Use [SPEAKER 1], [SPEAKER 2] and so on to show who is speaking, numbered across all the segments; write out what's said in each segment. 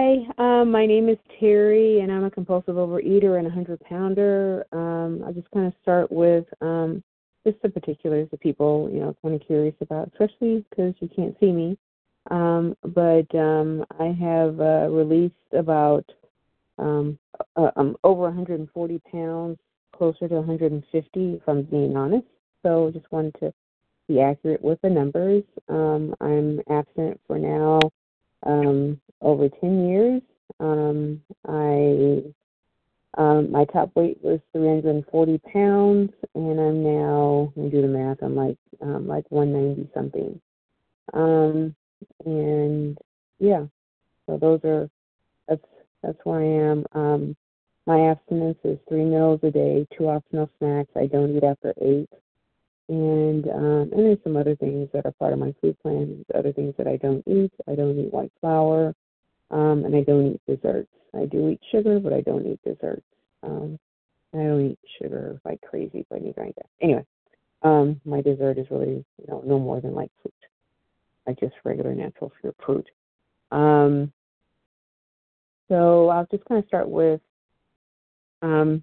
[SPEAKER 1] Hi, um, my name is Terri, and I'm a compulsive overeater and a hundred pounder. Um, I just kind of start with um, just the particulars that people, you know, kind of curious about, especially because you can't see me. Um, but um, I have uh, released about um, uh, um, over 140 pounds, closer to 150, if I'm being honest. So just wanted to be accurate with the numbers. Um, I'm absent for now um, over 10 years. Um, I um, my top weight was 340 pounds, and I'm now, let me do the math, I'm like um, like 190 something. Um, and yeah, so those are that's that's where I am. Um, my abstinence is three meals a day, two optional snacks. I don't eat after eight, and um, and there's some other things that are part of my food plan. Other things that I don't eat. I don't eat white flour, um, and I don't eat desserts. I do eat sugar, but I don't eat desserts. Um, I don't eat sugar like crazy, but anything like that. Anyway, um, my dessert is really you know no more than like fruit, like just regular natural fruit. Um, so I'll just kind of start with um,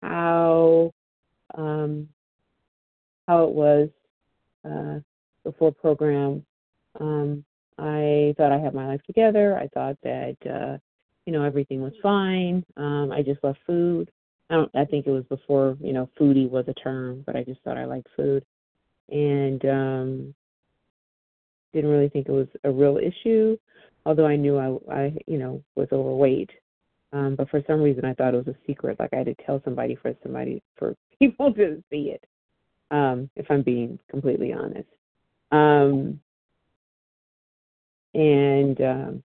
[SPEAKER 1] how um, how it was uh, before program. Um, I thought I had my life together. I thought that uh, you know everything was fine. Um, I just left food. I don't. I think it was before you know foodie was a term, but I just thought I liked food, and um, didn't really think it was a real issue. Although I knew I, I you know was overweight, um, but for some reason I thought it was a secret. Like I had to tell somebody for somebody for people to see it. Um, if I'm being completely honest. Um, and um,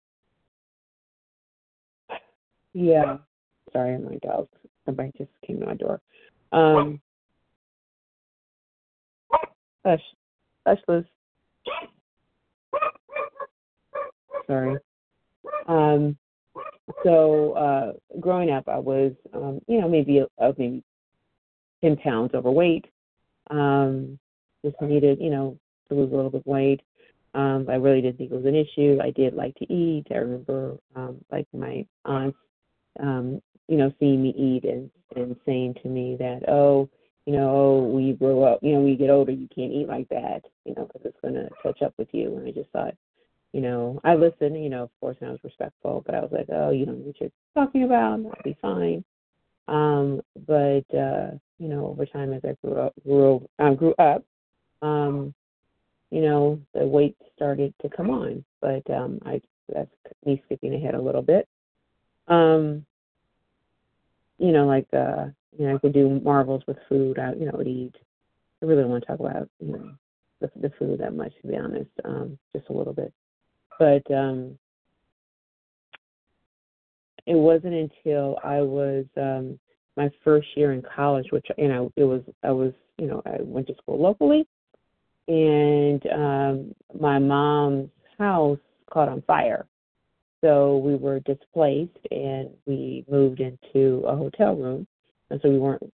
[SPEAKER 1] yeah, sorry, my dog. Somebody just came to my door. Um, hush, Liz. Sorry. Um, so uh, growing up, I was, um, you know, maybe uh, maybe ten pounds overweight. Um, just needed, you know, to lose a little bit of weight. Um, I really didn't think it was an issue. I did like to eat. I remember, um, like my aunts, um, you know, seeing me eat and and saying to me that, oh, you know, oh, when you grow up, you know, when you get older, you can't eat like that, you know, because it's going to catch up with you. And I just thought, you know, I listened, you know, of course, and I was respectful, but I was like, oh, you know what you're talking about, I'll be fine. Um, but uh, you know, over time as I grew up, grew um, grew up, um, you know, the weight started to come on. But um, I that's me skipping ahead a little bit. Um, you know, like uh, you know, I could do marvels with food. I, you know, would eat. I really don't want to talk about you know the, the food that much, to be honest. Um, just a little bit. But um, it wasn't until I was um, my first year in college, which you know it was I was you know I went to school locally, and um, my mom's house caught on fire, so we were displaced and we moved into a hotel room, and so we weren't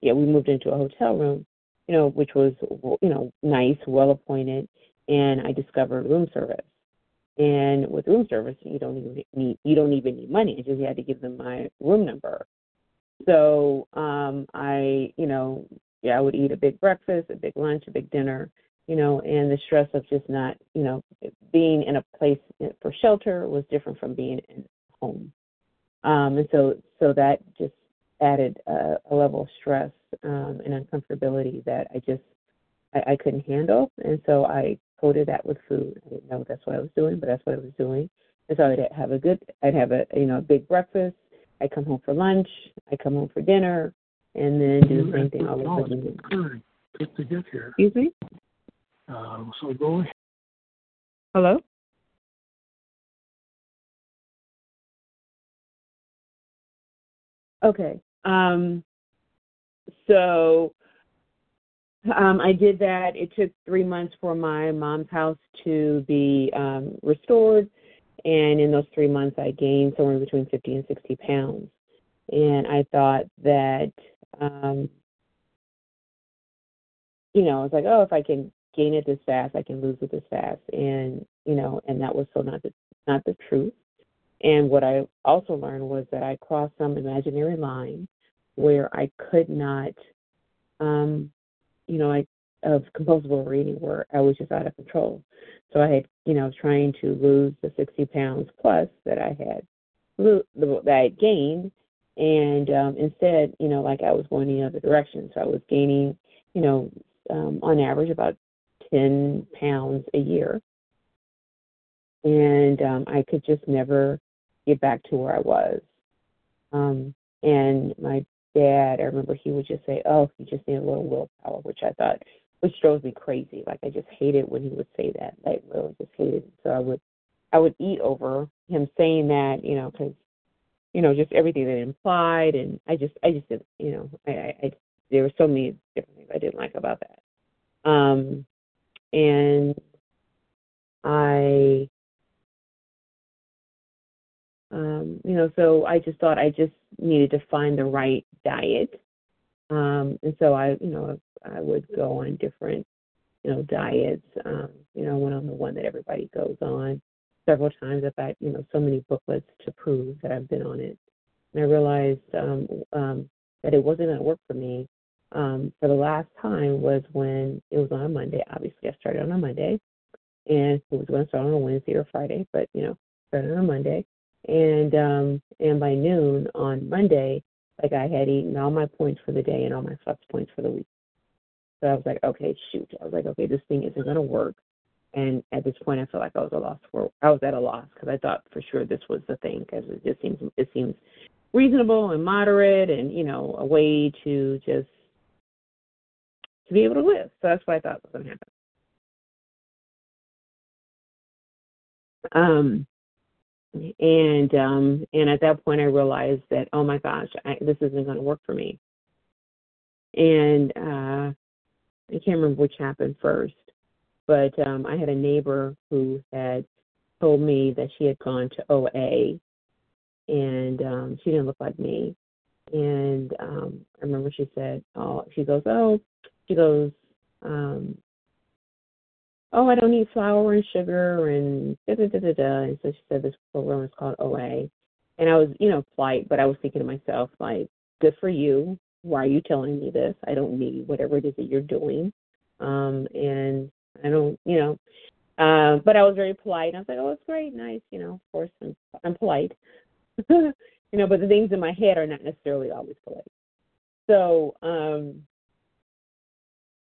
[SPEAKER 1] yeah we moved into a hotel room, you know which was you know nice, well appointed, and I discovered room service and with room service, you don't even need you don't even need money. I just had to give them my room number. So um, I, you know, yeah, I would eat a big breakfast, a big lunch, a big dinner, you know, and the stress of just not, you know, being in a place for shelter was different from being in home. Um, and so, so that just added a, a level of stress um, and uncomfortability that I just I, I couldn't handle. And so I coated that with food. I didn't know that's what I was doing, but that's what I was doing. And so I'd have a good, I'd have a you know a big breakfast. I'd come home for lunch. I'd come home for dinner, and then do the same thing all over again.
[SPEAKER 2] Good to get here.
[SPEAKER 1] Excuse me.
[SPEAKER 2] Um, so go ahead.
[SPEAKER 1] Hello. Okay. Um, so um, I did that. It took three months for my mom's house to be um, restored, and in those three months, I gained somewhere between 50 and 60 pounds. And I thought that, um, you know, I was like, oh, if I can gain it this fast, I can lose it this fast, and you know, and that was so not the not the truth. And what I also learned was that I crossed some imaginary line where I could not, um, you know, I of compulsive overeating where I was just out of control. So I had, you know, trying to lose the 60 pounds plus that I had that I had gained, and um, instead, you know, like I was going the other direction. So I was gaining, you know, um, on average about 10 pounds a year, and um, I could just never get back to where I was. Um, and my dad, I remember he would just say, "Oh, you just need a little willpower," which I thought, which drove me crazy. Like I just hated when he would say that. I really just hated. It. So I would, I would eat over him saying that, you know, because, you know, just everything that implied, and I just, I just didn't, you know, I, I, I there were so many different things I didn't like about that. Um, and I um, you know, so I just thought I just needed to find the right diet. Um, and so I, you know, I would go on different, you know, diets. Um, you know, I went on the one that everybody goes on several times. I've got, you know, so many booklets to prove that I've been on it. And I realized um, um, that it wasn't going to work for me. Um, for the last time was when it was on a Monday. Obviously, I started on a Monday, and it was going to start on a Wednesday or Friday, but you know, started on a Monday and um and by noon on Monday, like I had eaten all my points for the day and all my flex points for the week. So I was like, okay, shoot. I was like, okay, this thing isn't gonna work. And at this point, I felt like I was a loss for I was at a loss because I thought for sure this was the thing because it just seems it seems reasonable and moderate and you know a way to just to be able to live. So that's what I thought was gonna happen. Um, and um and at that point i realized that oh my gosh I, this isn't going to work for me. And uh i can't remember which happened first but um i had a neighbor who had told me that she had gone to oa and um she didn't look like me. And um i remember she said oh she goes oh she goes um oh, I don't need flour and sugar and da da da da da. And so she said this program is called OA. And I was, you know, polite, but I was thinking to myself, like, good for you. Why are you telling me this? I don't need whatever it is that you're doing. Um, and I don't, you know, uh, but I was very polite. And I was like, oh, it's great, nice, you know, of course, I'm, I'm polite. you know, but the things in my head are not necessarily always polite. So, um,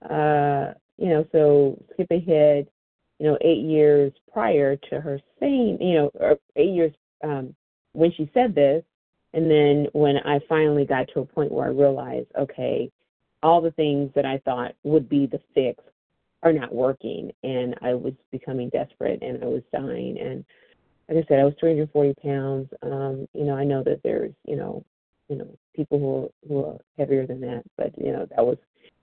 [SPEAKER 1] uh, you know, so skip ahead, you know, eight years prior to her saying, you know, or eight years um, when she said this, and then when I finally got to a point where I realized, okay, all the things that I thought would be the fix are not working, and I was becoming desperate, and I was dying, and like I said, I was 340 pounds. Um, you know, I know that there's, you know, you know, people who are, who are heavier than that, but you know, that was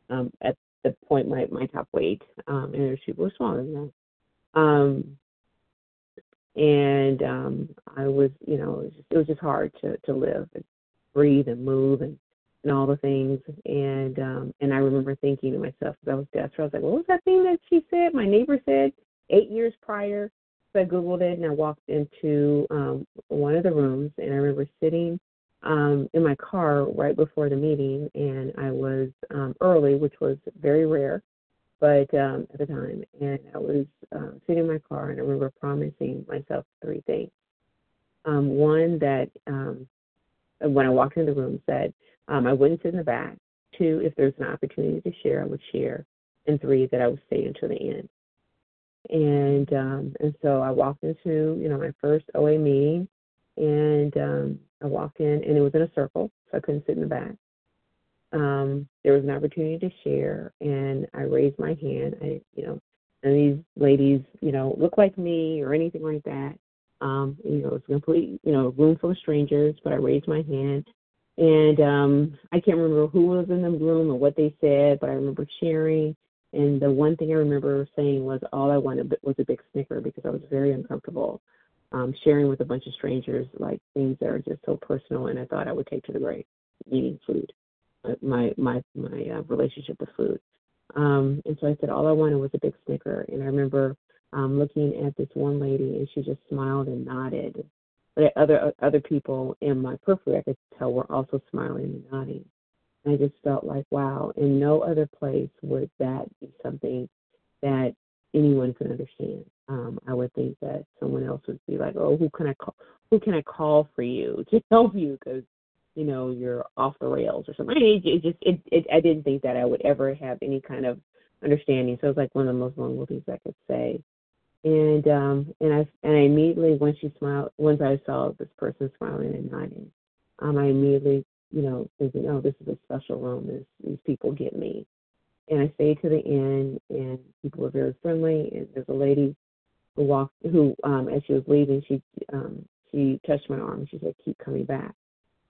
[SPEAKER 1] um, at the point my my top weight, um, and there's people smaller than that. Um, and um, I was, you know, it was, just, it was just hard to to live and breathe and move and and all the things. And um, and I remember thinking to myself, because I was desperate, I was like, what was that thing that she said? My neighbor said eight years prior. So I googled it and I walked into um, one of the rooms, and I remember sitting um, in my car right before the meeting, and I was um, early, which was very rare, but um, at the time, and I was uh, sitting in my car, and I remember promising myself three things. Um, one that um, when I walked into the room said um, I wouldn't sit in the back. Two, if there's an opportunity to share, I would share, and three, that I would stay until the end. And um, and so I walked into you know my first OA meeting, and um, I walked in, and it was in a circle, so I couldn't sit in the back. Um, there was an opportunity to share, and I raised my hand. I, you know, and these ladies, you know, look like me or anything like that. Um, you know, it's a complete, you know, room full of strangers, but I raised my hand. And um, I can't remember who was in the room or what they said, but I remember sharing. And the one thing I remember saying was all I wanted was a big snicker because I was very uncomfortable um, sharing with a bunch of strangers like things that are just so personal, and I thought I would take to the grave, eating food, uh, my my my uh, relationship with food. Um, and so I said all I wanted was a big snicker. And I remember um, looking at this one lady, and she just smiled and nodded. But other other people in my periphery, I could tell, were also smiling and nodding. And I just felt like, wow, in no other place would that be something that anyone could understand. Um, I would think that someone else would be like, "Oh, who can I call? Who can I call for you to help you?" Because you know you're off the rails or something. It, it just it, it I didn't think that I would ever have any kind of understanding. So it was like one of the most vulnerable things I could say. And um and I and I immediately when she smiled once I saw this person smiling and nodding, um I immediately you know thinking oh this is a special room. This, these people get me. And I stayed to the end, and people were very friendly. And there's a lady who walked, who um, as she was leaving, she um, she touched my arm. She said, "Keep coming back."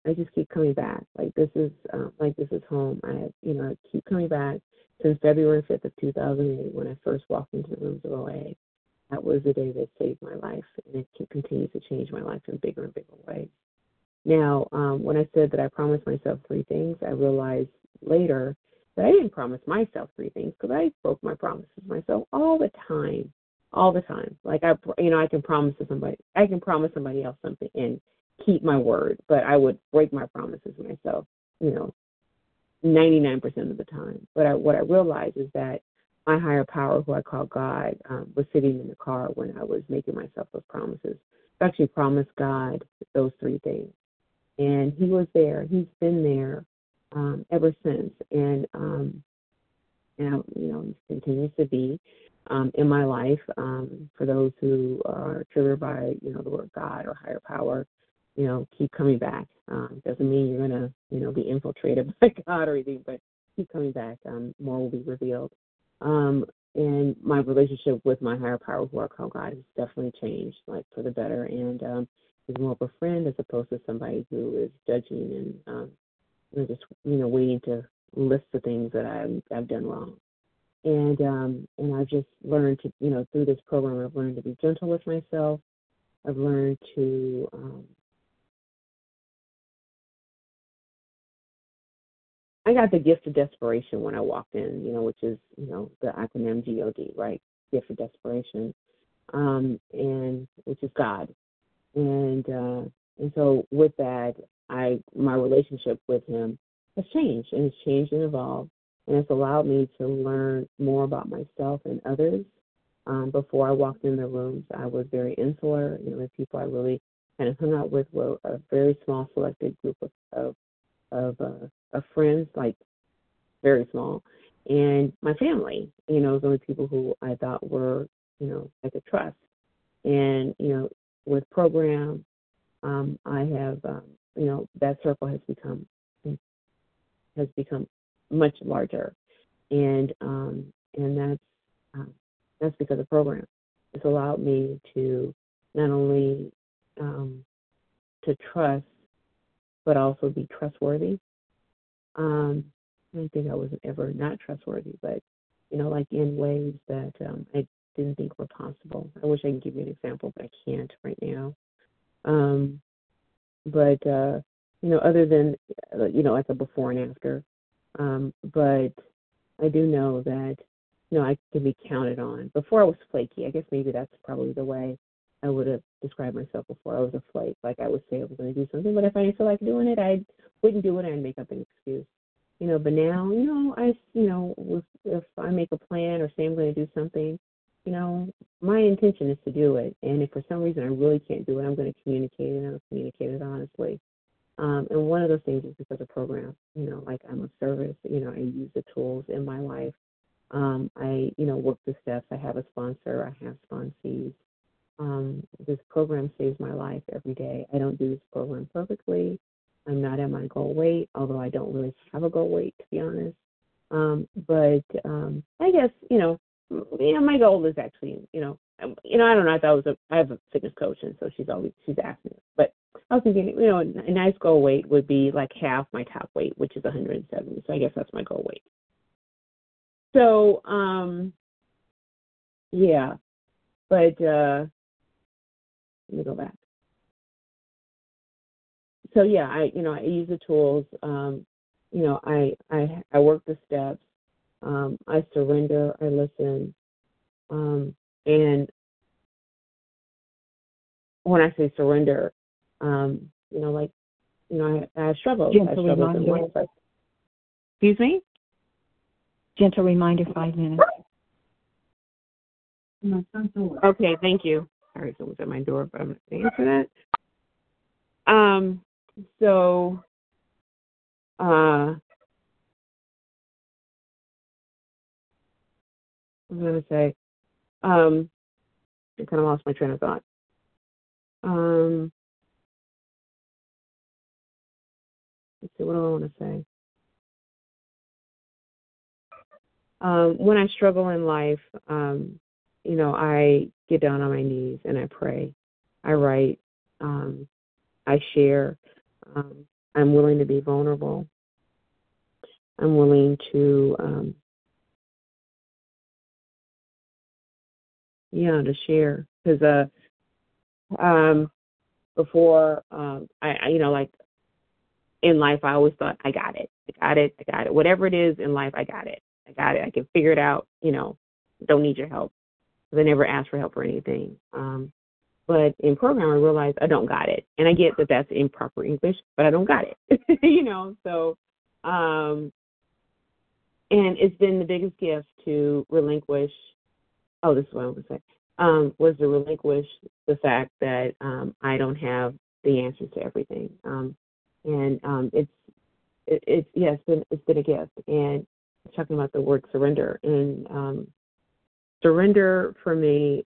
[SPEAKER 1] I just keep coming back. Like this is um, like this is home. I you know I keep coming back since February 5th of 2008 when I first walked into the rooms of OA. That was the day that saved my life, and it continues to change my life in bigger and bigger ways. Now, um, when I said that I promised myself three things, I realized later that I didn't promise myself three things because I broke my promises myself all the time, all the time. Like I, you know, I can promise to somebody, I can promise somebody else something and keep my word, but I would break my promises myself, you know, 99% of the time. But I, what I realized is that my higher power, who I call God, um, was sitting in the car when I was making myself those promises. I actually promised God those three things. And He was there. He's been there um, ever since. And, um, and, you know, continues to be um, in my life. Um, for those who are triggered by, you know, the word God or higher power, you know, keep coming back. Um, doesn't mean you're gonna, you know, be infiltrated by God or anything, but keep coming back. Um, more will be revealed. Um, and my relationship with my higher power, who I call God, has definitely changed, like for the better. And um, is more of a friend as opposed to somebody who is judging and um, know, just you know waiting to list the things that I've I've done wrong. And um, and I've just learned to, you know, through this program, I've learned to be gentle with myself. I've learned to um, I got the gift of desperation when I walked in, you know, which is, you know, the acronym GOD, right? Gift of desperation, um, and which is God. And uh, and so with that, I my relationship with Him has changed, and it's changed and evolved, and it's allowed me to learn more about myself and others. Um, before I walked in the rooms, I was very insular. You know, the people I really kind of hung out with were a very small, selected group of of, of uh, of friends, like very small, and my family. You know, was only people who I thought were, you know, I could trust. And you know, with program, um, I have, um, you know, that circle has become has become much larger, and um, and that's um, that's because of program. It's allowed me to not only um, to trust, but also be trustworthy um, I didn't think I was ever not trustworthy, but you know, like in ways that um, I didn't think were possible. I wish I could give you an example, but I can't right now. Um, but uh, you know, other than uh, you know, like a before and after. Um, but I do know that you know I can be counted on. Before I was flaky. I guess maybe that's probably the way I would have described myself before. I was a flake. Like I would say I was going to do something, but if I didn't feel like doing it, I wouldn't do it. I'd make up an excuse. You know, but now, you know, I, you know, if I make a plan or say I'm going to do something, you know, my intention is to do it. And if for some reason I really can't do it, I'm going to communicate and I'll communicate it honestly. Um, and one of those things is because of the program. You know, like I'm of service. You know, I use the tools in my life. Um, I, you know, work the steps. I have a sponsor. I have sponsees. Um, this program saves my life every day. I don't do this program perfectly. I'm not at my goal weight, although I don't really have a goal weight to be honest. Um, but um, I guess you know, you know, my goal is actually, you know, you know, I don't know. I thought it was a. I have a fitness coach, and so she's always she's asked me. But I was thinking, you know, a nice goal weight would be like half my top weight, which is 170. So I guess that's my goal weight. So, um, yeah, but uh, let me go back. So yeah, I you know I use the tools. Um, you know I I I work the steps. Um, I surrender. I listen. Um, and when I say surrender, um, you know, like, you know, I, I struggle.
[SPEAKER 3] Gentle
[SPEAKER 1] I
[SPEAKER 3] reminder.
[SPEAKER 1] life. Excuse me?
[SPEAKER 3] Gentle reminder, five minutes.
[SPEAKER 1] Okay, thank you. Sorry, someone's at my door, but I'm not going to answer that. Um, so, uh, I'm going to say, um, I kind of lost my train of thought. Um, let's see, what do I want to say? Um, when I struggle in life, um, you know, I get down on my knees and I pray. I write. Um, I share. Um, I'm willing to be vulnerable. I'm willing to, um, yeah, to share. Because uh, um, before, um, I, I, you know, like in life, I always thought I got it. I got it. I got it. Whatever it is in life, I got it. I got it. I can figure it out. You know, don't need your help. They never asked for help or anything. Um, but in program, I realized I don't got it, and I get that that's improper English, but I don't got it. you know, so um, and it's been the biggest gift to relinquish. Oh, this is what I was say. Um, was to relinquish the fact that um, I don't have the answers to everything, um, and um, it's it, it's yeah, it's been it's been a gift. And talking about the word surrender, and um, surrender for me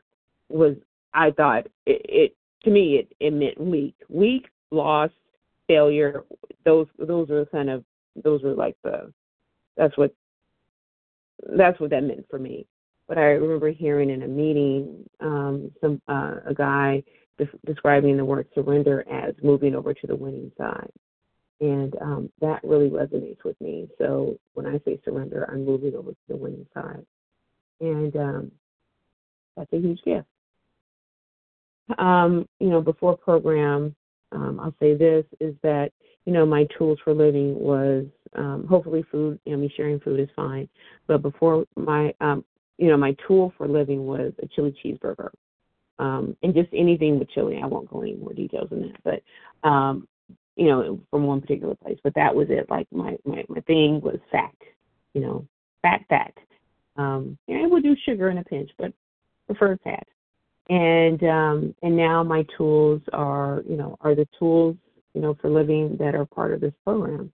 [SPEAKER 1] was I thought it, it to me it, it meant weak, weak, loss, failure. Those those were kind of those were like the that's what that's what that meant for me. But I remember hearing in a meeting um, some uh, a guy de- describing the word surrender as moving over to the winning side, and um, that really resonates with me. So when I say surrender, I'm moving over to the winning side, and um, that's a huge gift. Um, you know, before program, um, I'll say this is that you know my tools for living was um, hopefully food. You know, me sharing food is fine, but before my um, you know my tool for living was a chili cheeseburger, um, and just anything with chili. I won't go any more details than that, but um, you know, from one particular place. But that was it. Like my my my thing was fat, you know, fat fat. Um, and I would do sugar in a pinch, but preferred fat and um, and now my tools are you know are the tools you know for living that are part of this program,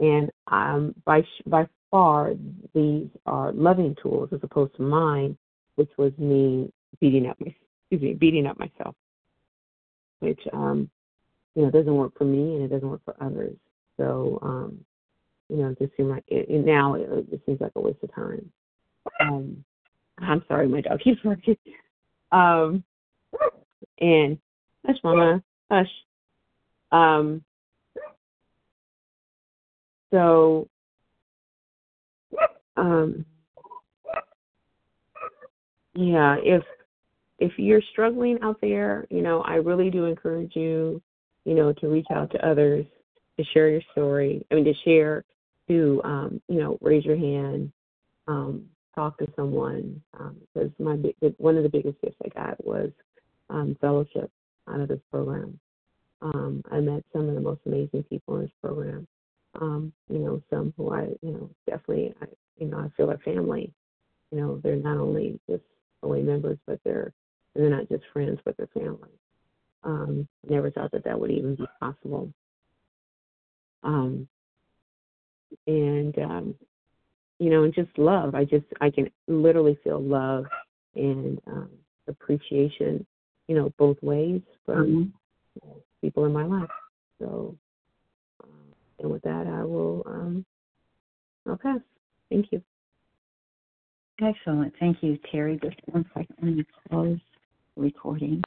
[SPEAKER 1] and um, by by far these are loving tools as opposed to mine, which was me beating up my excuse me beating up myself, which um, you know doesn't work for me and it doesn't work for others. So um, you know it just seem like it, it now it, it seems like a waste of time. Um, I'm sorry, my dog keeps barking. Um, and hush, mama, hush. Um, so, um, yeah, if if you're struggling out there, you know, I really do encourage you, you know, to reach out to others, to share your story. I mean, to share, to um, you know, raise your hand, um, talk to someone because um, my big, one of the biggest gifts I got was um, fellowship out of this program. Um, I met some of the most amazing people in this program. Um, you know, some who I, you know, definitely, I, you know, I feel are family. You know, they're not only just OA members, but they're they're not just friends, but they're family. Um, never thought that that would even be possible. Um, and um, you know, and just love. I just I can literally feel love and um, appreciation, you know, both ways from mm-hmm. people in my life. So, um, and with that, I will um, I'll pass. Thank you.
[SPEAKER 3] Excellent. Thank you, Terri. Just one second. Let me close recording.